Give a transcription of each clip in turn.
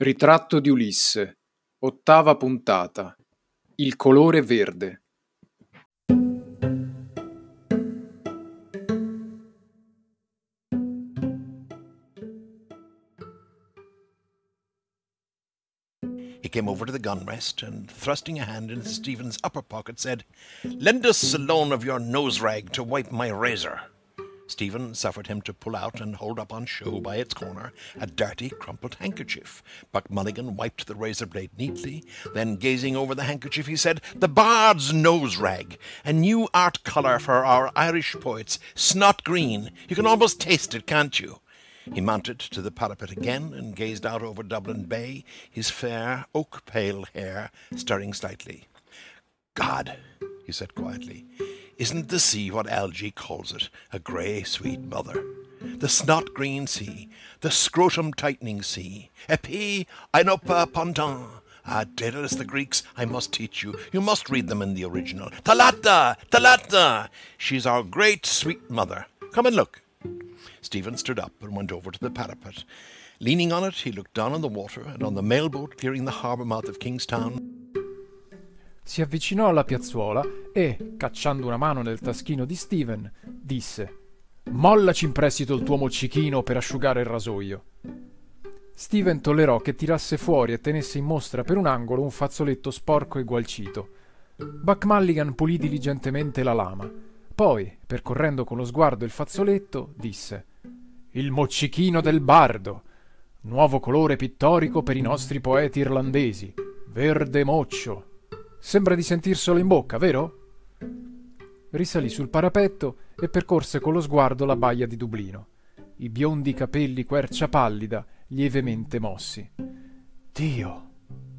Ritratto di Ulisse, ottava puntata. Il colore verde. He came over to the gun rest and, thrusting a hand into Stephen's upper pocket, said, Lend us a loan of your nose rag to wipe my razor. Stephen suffered him to pull out and hold up on show by its corner a dirty, crumpled handkerchief. Buck Mulligan wiped the razor blade neatly. Then, gazing over the handkerchief, he said, The Bard's nose rag, a new art colour for our Irish poets, snot green. You can almost taste it, can't you? He mounted to the parapet again and gazed out over Dublin Bay, his fair, oak pale hair stirring slightly. God, he said quietly, isn't the sea what Algy calls it, a grey, sweet mother? The snot green sea, the scrotum tightening sea. Epi inopa ponton. Ah, Daedalus the Greeks, I must teach you. You must read them in the original. Talata! Talata! She's our great sweet mother. Come and look. Stephen stood up and went over to the parapet. Leaning on it, he looked down on the water and on the mailboat clearing the harbour mouth of Kingstown. Si avvicinò alla piazzuola e, cacciando una mano nel taschino di Steven, disse Mollaci in prestito il tuo moccichino per asciugare il rasoio. Steven tollerò che tirasse fuori e tenesse in mostra per un angolo un fazzoletto sporco e gualcito. Buck Mulligan pulì diligentemente la lama. Poi, percorrendo con lo sguardo il fazzoletto, disse Il moccichino del bardo. Nuovo colore pittorico per i nostri poeti irlandesi. Verde moccio. Sembra di sentirselo in bocca, vero? Risalì sul parapetto e percorse con lo sguardo la baia di Dublino. I biondi capelli quercia pallida, lievemente mossi. Dio,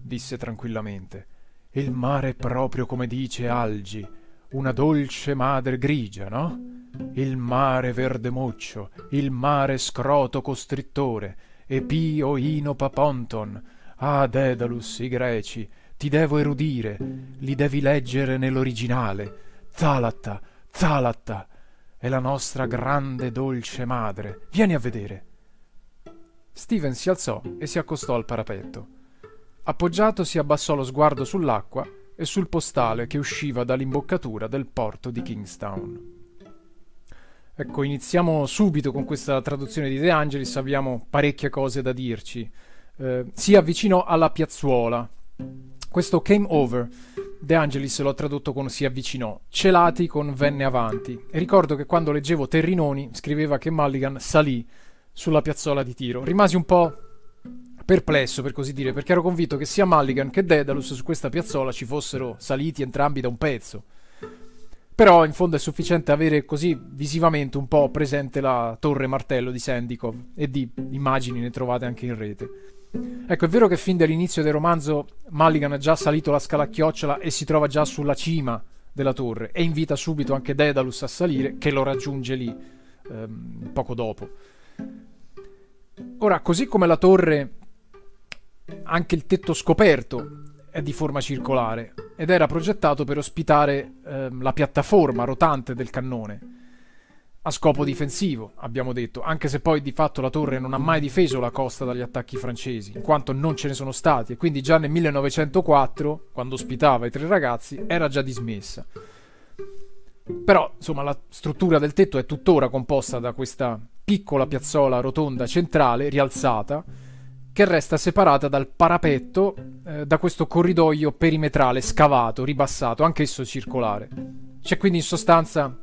disse tranquillamente, il mare è proprio come dice Algi, una dolce madre grigia, no? Il mare verde muccio, il mare scroto costrittore, e pio ino paponton. Ah, Dedalus, i greci, ti devo erudire, li devi leggere nell'originale. Thalatta, Thalatta, è la nostra grande dolce madre. Vieni a vedere. Steven si alzò e si accostò al parapetto. Appoggiato si abbassò lo sguardo sull'acqua e sul postale che usciva dall'imboccatura del porto di Kingstown. Ecco, iniziamo subito con questa traduzione di De Angelis, abbiamo parecchie cose da dirci. Eh, si avvicinò alla piazzuola, questo came over, De Angelis l'ho tradotto con si avvicinò, celati con venne avanti. E ricordo che quando leggevo Terrinoni scriveva che Mulligan salì sulla piazzola di tiro. Rimasi un po' perplesso, per così dire, perché ero convinto che sia Mulligan che Daedalus su questa piazzola ci fossero saliti entrambi da un pezzo. Però in fondo è sufficiente avere così visivamente un po' presente la torre martello di Sandikov e di immagini ne trovate anche in rete. Ecco, è vero che fin dall'inizio del romanzo Mulligan ha già salito la scala a chiocciola e si trova già sulla cima della torre e invita subito anche Daedalus a salire, che lo raggiunge lì ehm, poco dopo. Ora, così come la torre, anche il tetto scoperto è di forma circolare ed era progettato per ospitare ehm, la piattaforma rotante del cannone a scopo difensivo, abbiamo detto, anche se poi di fatto la torre non ha mai difeso la costa dagli attacchi francesi, in quanto non ce ne sono stati, e quindi già nel 1904, quando ospitava i tre ragazzi, era già dismessa. Però, insomma, la struttura del tetto è tuttora composta da questa piccola piazzola rotonda centrale, rialzata, che resta separata dal parapetto eh, da questo corridoio perimetrale scavato, ribassato, anch'esso circolare. C'è quindi in sostanza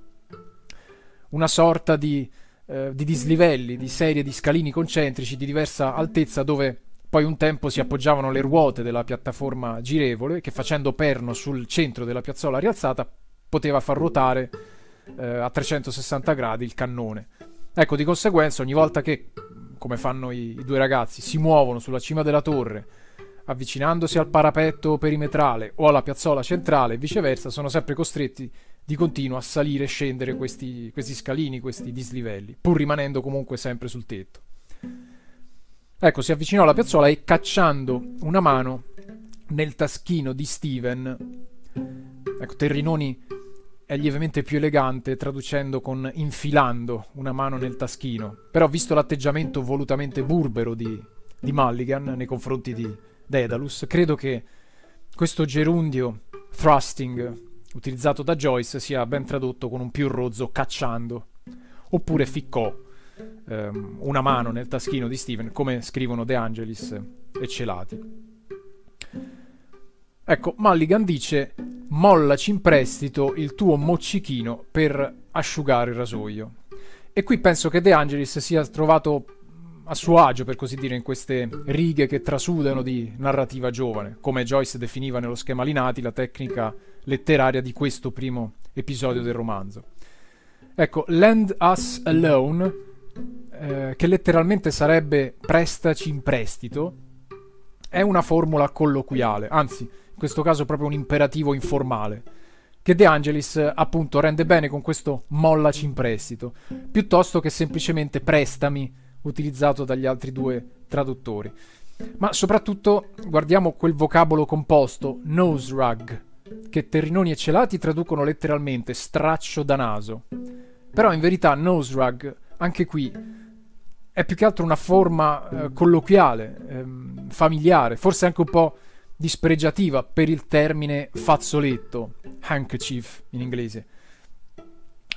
una sorta di, eh, di dislivelli, di serie di scalini concentrici di diversa altezza dove poi un tempo si appoggiavano le ruote della piattaforma girevole che facendo perno sul centro della piazzola rialzata poteva far ruotare eh, a 360 gradi il cannone. Ecco, di conseguenza ogni volta che, come fanno i, i due ragazzi, si muovono sulla cima della torre, avvicinandosi al parapetto perimetrale o alla piazzola centrale e viceversa, sono sempre costretti di continuo a salire e scendere questi, questi scalini, questi dislivelli, pur rimanendo comunque sempre sul tetto. Ecco, si avvicinò alla piazzola e cacciando una mano nel taschino di Steven, ecco, Terrinoni è lievemente più elegante traducendo con infilando una mano nel taschino, però visto l'atteggiamento volutamente burbero di, di Mulligan nei confronti di Daedalus. Credo che questo gerundio thrusting utilizzato da Joyce sia ben tradotto con un più rozzo cacciando, oppure ficcò ehm, una mano nel taschino di Steven, come scrivono De Angelis e Celati. Ecco, Mulligan dice mollaci in prestito il tuo moccichino per asciugare il rasoio. E qui penso che De Angelis sia trovato a suo agio, per così dire, in queste righe che trasudano di narrativa giovane, come Joyce definiva nello schema Linati la tecnica letteraria di questo primo episodio del romanzo. Ecco, Lend Us Alone, eh, che letteralmente sarebbe prestaci in prestito, è una formula colloquiale, anzi, in questo caso proprio un imperativo informale, che De Angelis appunto rende bene con questo mollaci in prestito, piuttosto che semplicemente prestami utilizzato dagli altri due traduttori. Ma soprattutto guardiamo quel vocabolo composto, nose rug, che Terrinoni e Celati traducono letteralmente straccio da naso. Però in verità nose rug, anche qui, è più che altro una forma eh, colloquiale, ehm, familiare, forse anche un po' dispregiativa per il termine fazzoletto, handkerchief in inglese.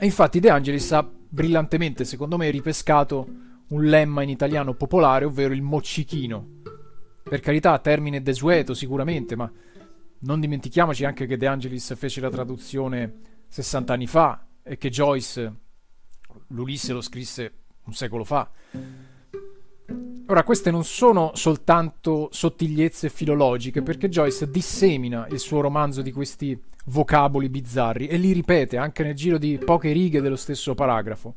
E infatti De Angelis ha brillantemente, secondo me, ripescato un lemma in italiano popolare, ovvero il moccichino. Per carità, termine desueto sicuramente, ma non dimentichiamoci anche che De Angelis fece la traduzione 60 anni fa e che Joyce l'Ulisse lo scrisse un secolo fa. Ora, queste non sono soltanto sottigliezze filologiche, perché Joyce dissemina il suo romanzo di questi vocaboli bizzarri e li ripete anche nel giro di poche righe dello stesso paragrafo.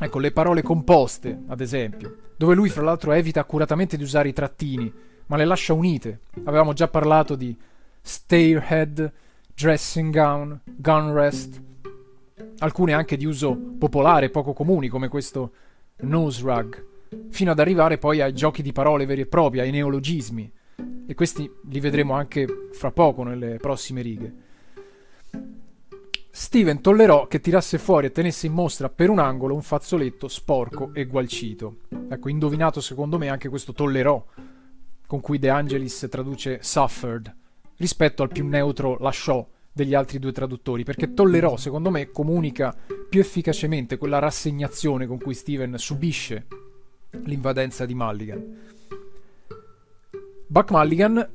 Ecco, le parole composte, ad esempio, dove lui fra l'altro evita accuratamente di usare i trattini, ma le lascia unite. Avevamo già parlato di stairhead, dressing gown, gun rest, alcune anche di uso popolare, poco comuni, come questo nose rug, fino ad arrivare poi ai giochi di parole veri e propri, ai neologismi. E questi li vedremo anche fra poco nelle prossime righe. Steven tollerò che tirasse fuori e tenesse in mostra per un angolo un fazzoletto sporco e gualcito. Ecco, indovinato secondo me anche questo tollerò, con cui De Angelis traduce suffered, rispetto al più neutro lasciò degli altri due traduttori, perché tollerò, secondo me, comunica più efficacemente quella rassegnazione con cui Steven subisce l'invadenza di Mulligan. Buck Mulligan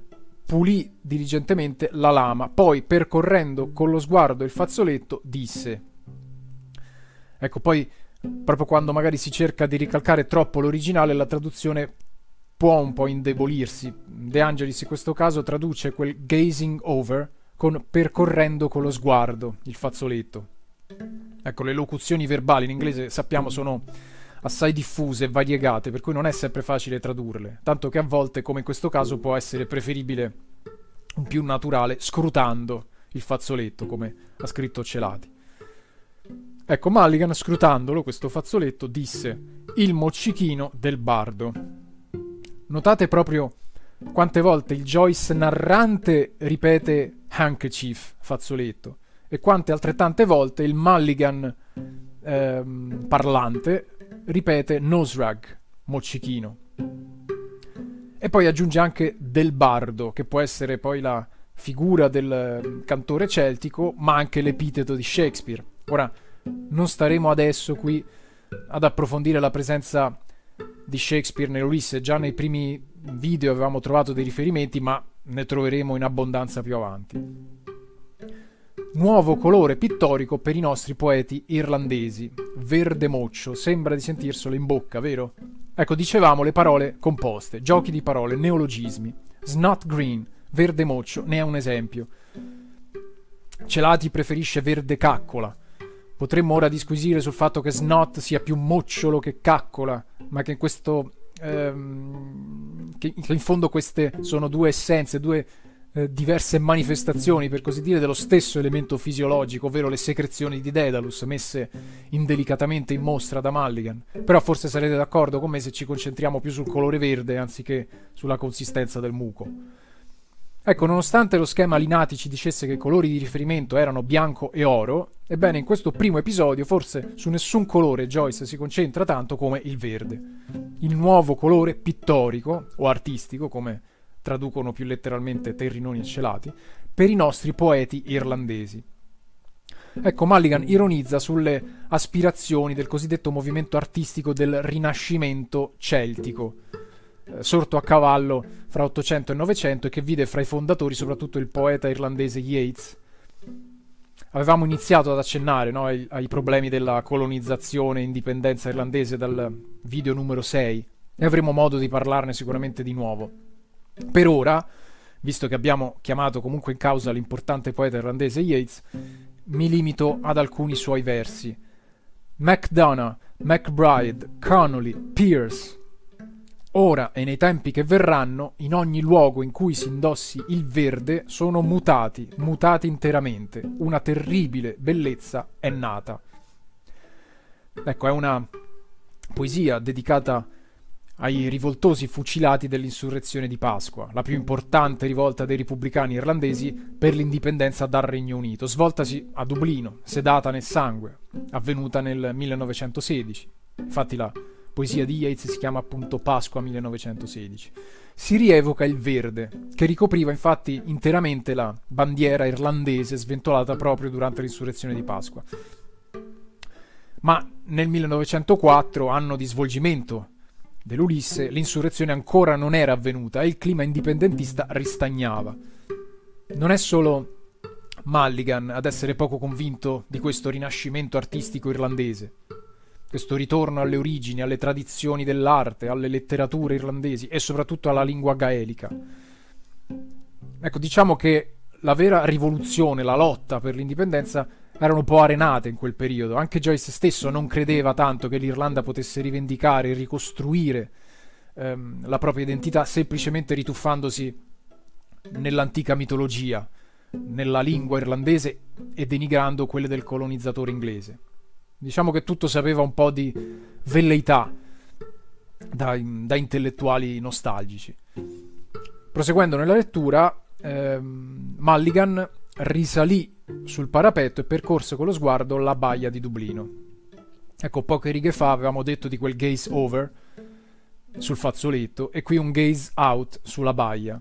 pulì diligentemente la lama, poi percorrendo con lo sguardo il fazzoletto disse Ecco, poi proprio quando magari si cerca di ricalcare troppo l'originale, la traduzione può un po' indebolirsi. De Angelis in questo caso traduce quel gazing over con percorrendo con lo sguardo il fazzoletto. Ecco, le locuzioni verbali in inglese sappiamo sono assai diffuse e variegate, per cui non è sempre facile tradurle, tanto che a volte, come in questo caso, può essere preferibile un più naturale scrutando il fazzoletto, come ha scritto Celati. Ecco, Mulligan, scrutandolo, questo fazzoletto, disse il moccichino del bardo. Notate proprio quante volte il Joyce narrante ripete handkerchief, fazzoletto, e quante altrettante volte il Mulligan ehm, parlante ripete nosrag, moccichino. E poi aggiunge anche del bardo, che può essere poi la figura del ehm, cantore celtico, ma anche l'epiteto di Shakespeare. Ora, non staremo adesso qui ad approfondire la presenza di Shakespeare nell'Ulisse, già nei primi video avevamo trovato dei riferimenti, ma ne troveremo in abbondanza più avanti. Nuovo colore pittorico per i nostri poeti irlandesi. Verde moccio, sembra di sentirselo in bocca, vero? Ecco, dicevamo le parole composte, giochi di parole, neologismi. Snot green, verde moccio, ne è un esempio. Celati preferisce verde caccola. Potremmo ora disquisire sul fatto che snot sia più mocciolo che caccola, ma che in questo ehm, che, in fondo queste sono due essenze, due eh, diverse manifestazioni, per così dire, dello stesso elemento fisiologico, ovvero le secrezioni di Daedalus messe indelicatamente in mostra da Mulligan. Però forse sarete d'accordo con me se ci concentriamo più sul colore verde anziché sulla consistenza del muco. Ecco, nonostante lo schema Linati ci dicesse che i colori di riferimento erano bianco e oro, ebbene in questo primo episodio forse su nessun colore Joyce si concentra tanto come il verde. Il nuovo colore pittorico o artistico, come traducono più letteralmente terrinoni e celati, per i nostri poeti irlandesi. Ecco, Mulligan ironizza sulle aspirazioni del cosiddetto movimento artistico del Rinascimento celtico sorto a cavallo fra 800 e 900 e che vide fra i fondatori soprattutto il poeta irlandese Yeats. Avevamo iniziato ad accennare no, ai, ai, problemi della colonizzazione e indipendenza irlandese dal video numero 6 e avremo modo di parlarne sicuramente di nuovo. Per ora, visto che abbiamo chiamato comunque in causa l'importante poeta irlandese Yeats, mi limito ad alcuni suoi versi. MacDonough, McBride, Connolly, Pierce, Ora e nei tempi che verranno, in ogni luogo in cui si indossi il verde, sono mutati, mutati interamente. Una terribile bellezza è nata. Ecco, è una poesia dedicata ai rivoltosi fucilati dell'insurrezione di Pasqua, la più importante rivolta dei repubblicani irlandesi per l'indipendenza dal Regno Unito, svoltasi a Dublino, sedata nel sangue, avvenuta nel 1916. Infatti la poesia di Yeats si chiama appunto Pasqua 1916. Si rievoca il verde, che ricopriva infatti interamente la bandiera irlandese sventolata proprio durante l'insurrezione di Pasqua. Ma nel 1904, anno di svolgimento dell'Ulisse, l'insurrezione ancora non era avvenuta e il clima indipendentista ristagnava. Non è solo Mulligan ad essere poco convinto di questo rinascimento artistico irlandese questo ritorno alle origini, alle tradizioni dell'arte, alle letterature irlandesi e soprattutto alla lingua gaelica. Ecco, diciamo che la vera rivoluzione, la lotta per l'indipendenza erano un po' arenate in quel periodo. Anche Joyce stesso non credeva tanto che l'Irlanda potesse rivendicare e ricostruire ehm, la propria identità semplicemente rituffandosi nell'antica mitologia, nella lingua irlandese e denigrando quelle del colonizzatore inglese. Diciamo che tutto sapeva un po' di velleità da, da intellettuali nostalgici. Proseguendo nella lettura, ehm, Mulligan risalì sul parapetto e percorse con lo sguardo la baia di Dublino. Ecco, poche righe fa avevamo detto di quel gaze over sul fazzoletto e qui un gaze out sulla baia,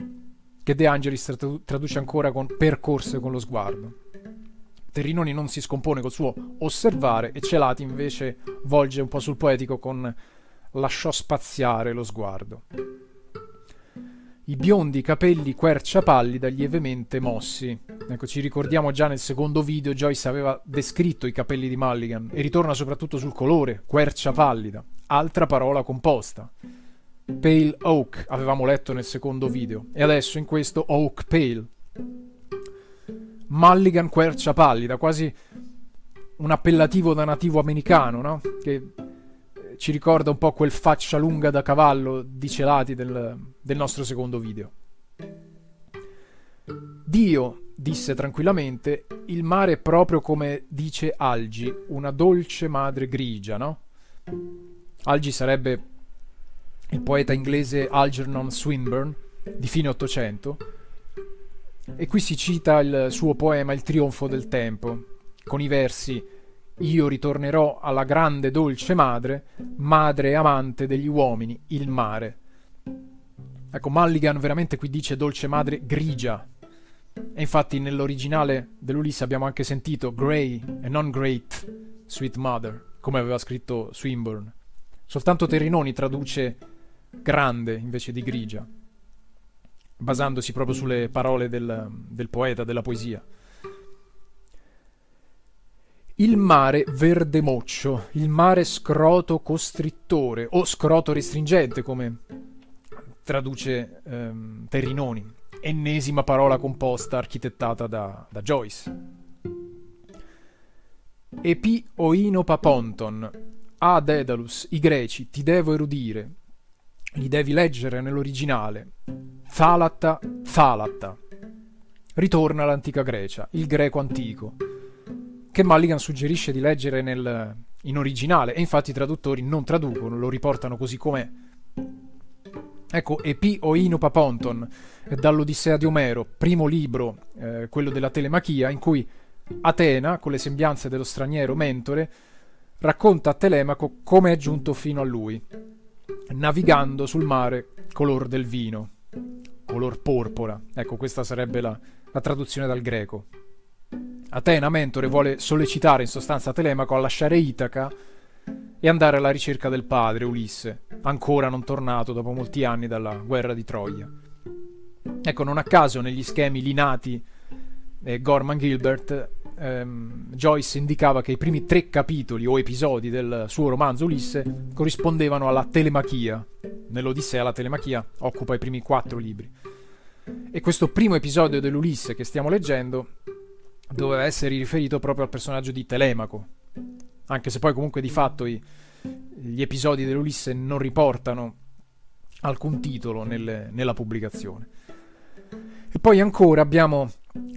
che De Angelis traduce ancora con percorse con lo sguardo. Terrinoni non si scompone col suo osservare e Celati invece volge un po' sul poetico con lasciò spaziare lo sguardo. I biondi capelli quercia pallida lievemente mossi. Ecco, ci ricordiamo già nel secondo video Joyce aveva descritto i capelli di Mulligan e ritorna soprattutto sul colore, quercia pallida, altra parola composta. Pale Oak avevamo letto nel secondo video e adesso in questo Oak Pale. Mulligan quercia pallida, quasi un appellativo da nativo americano, no? Che eh, ci ricorda un po' quel faccia lunga da cavallo di celati del, del nostro secondo video. Dio, disse tranquillamente, il mare è proprio come dice Algi, una dolce madre grigia, no? Algi sarebbe il poeta inglese Algernon Swinburne, di fine Ottocento, e qui si cita il suo poema Il trionfo del tempo, con i versi Io ritornerò alla grande dolce madre, madre amante degli uomini, il mare. Ecco, Mulligan veramente qui dice dolce madre grigia. E infatti nell'originale dell'Ulisse abbiamo anche sentito Grey e non Great, Sweet Mother, come aveva scritto Swinburne. Soltanto Terrinoni traduce grande invece di grigia basandosi proprio sulle parole del, del poeta, della poesia. Il mare verde moccio, il mare scroto costrittore o scroto restringente, come traduce ehm, Terrinoni, ennesima parola composta architettata da, da Joyce. Epi oino paponton, a Dedalus, i greci, ti devo erudire, li devi leggere nell'originale, Thalatta, Thalatta. Ritorna all'antica Grecia, il greco antico, che Mulligan suggerisce di leggere nel, in originale e infatti i traduttori non traducono, lo riportano così com'è. Ecco, Epi o Inopaponton, dall'Odissea di Omero, primo libro, eh, quello della telemachia, in cui Atena, con le sembianze dello straniero mentore, racconta a Telemaco come è giunto fino a lui, navigando sul mare color del vino, color porpora. Ecco, questa sarebbe la, la traduzione dal greco. Atena, mentore, vuole sollecitare in sostanza Telemaco a lasciare Itaca e andare alla ricerca del padre, Ulisse, ancora non tornato dopo molti anni dalla guerra di Troia. Ecco, non a caso negli schemi linati e Gorman Gilbert ehm, Joyce indicava che i primi tre capitoli o episodi del suo romanzo Ulisse corrispondevano alla telemachia. Nell'Odissea la telemachia occupa i primi quattro libri. E questo primo episodio dell'Ulisse che stiamo leggendo doveva essere riferito proprio al personaggio di Telemaco, anche se poi comunque di fatto i, gli episodi dell'Ulisse non riportano alcun titolo nelle, nella pubblicazione. E poi ancora abbiamo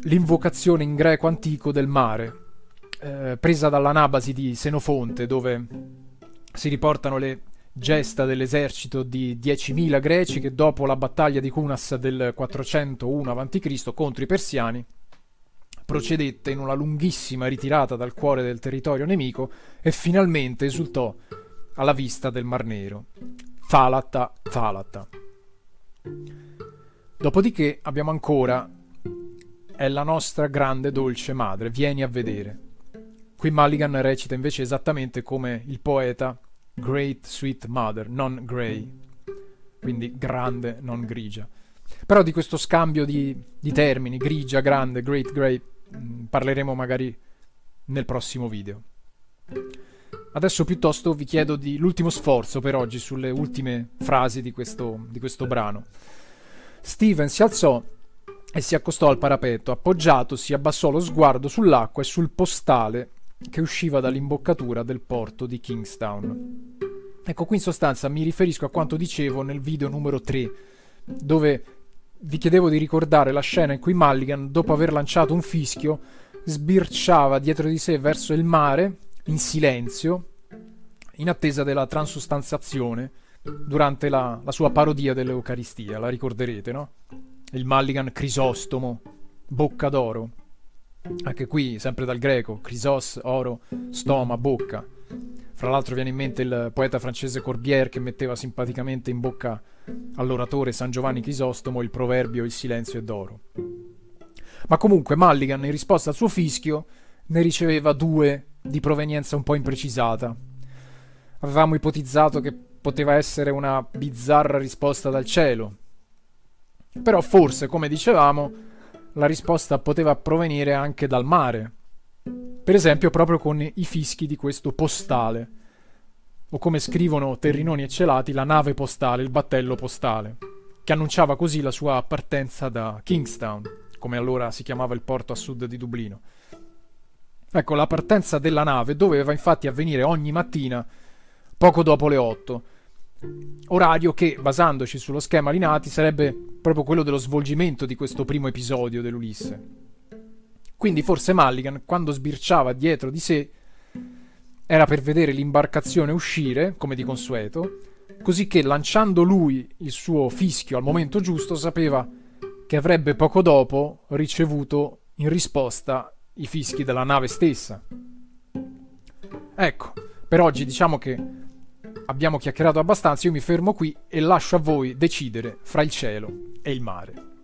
l'invocazione in greco antico del mare, eh, presa dall'anabasi di Senofonte, dove si riportano le gesta dell'esercito di 10.000 greci che dopo la battaglia di Cunas del 401 a.C. contro i persiani procedette in una lunghissima ritirata dal cuore del territorio nemico e finalmente esultò alla vista del Mar Nero. Falata, Falata. Dopodiché abbiamo ancora È la nostra grande dolce madre, vieni a vedere. Qui Mulligan recita invece esattamente come il poeta Great Sweet Mother, non Grey, quindi grande, non grigia. Però di questo scambio di, di termini, grigia, grande, great, great, Mm, parleremo magari nel prossimo video. Adesso piuttosto vi chiedo l'ultimo sforzo per oggi sulle ultime frasi di questo, di questo brano. Steven si alzò e si accostò al parapetto, appoggiatosi abbassò lo sguardo sull'acqua e sul postale che usciva dall'imboccatura del porto di Kingstown. Ecco, qui in sostanza mi riferisco a quanto dicevo nel video numero 3, dove vi chiedevo di ricordare la scena in cui Mulligan, dopo aver lanciato un fischio, sbirciava dietro di sé verso il mare, in silenzio, in attesa della transustanziazione, durante la, la sua parodia dell'Eucaristia, la ricorderete, no? Il Mulligan Crisostomo, bocca d'oro. Anche qui, sempre dal greco, crisos, oro, stoma, bocca. Fra l'altro viene in mente il poeta francese Corbière che metteva simpaticamente in bocca all'oratore San Giovanni Crisostomo il proverbio il silenzio è d'oro. Ma comunque Mulligan in risposta al suo fischio ne riceveva due di provenienza un po' imprecisata. Avevamo ipotizzato che poteva essere una bizzarra risposta dal cielo. Però forse, come dicevamo, la risposta poteva provenire anche dal mare, per esempio proprio con i fischi di questo postale, o come scrivono Terrinoni e Celati, la nave postale, il battello postale, che annunciava così la sua partenza da Kingstown, come allora si chiamava il porto a sud di Dublino. Ecco, la partenza della nave doveva infatti avvenire ogni mattina poco dopo le 8, orario che, basandoci sullo schema Linati, sarebbe proprio quello dello svolgimento di questo primo episodio dell'Ulisse. Quindi forse Mulligan, quando sbirciava dietro di sé, era per vedere l'imbarcazione uscire, come di consueto, così che lanciando lui il suo fischio al momento giusto sapeva che avrebbe poco dopo ricevuto in risposta i fischi della nave stessa. Ecco, per oggi diciamo che abbiamo chiacchierato abbastanza, io mi fermo qui e lascio a voi decidere fra il cielo e il mare.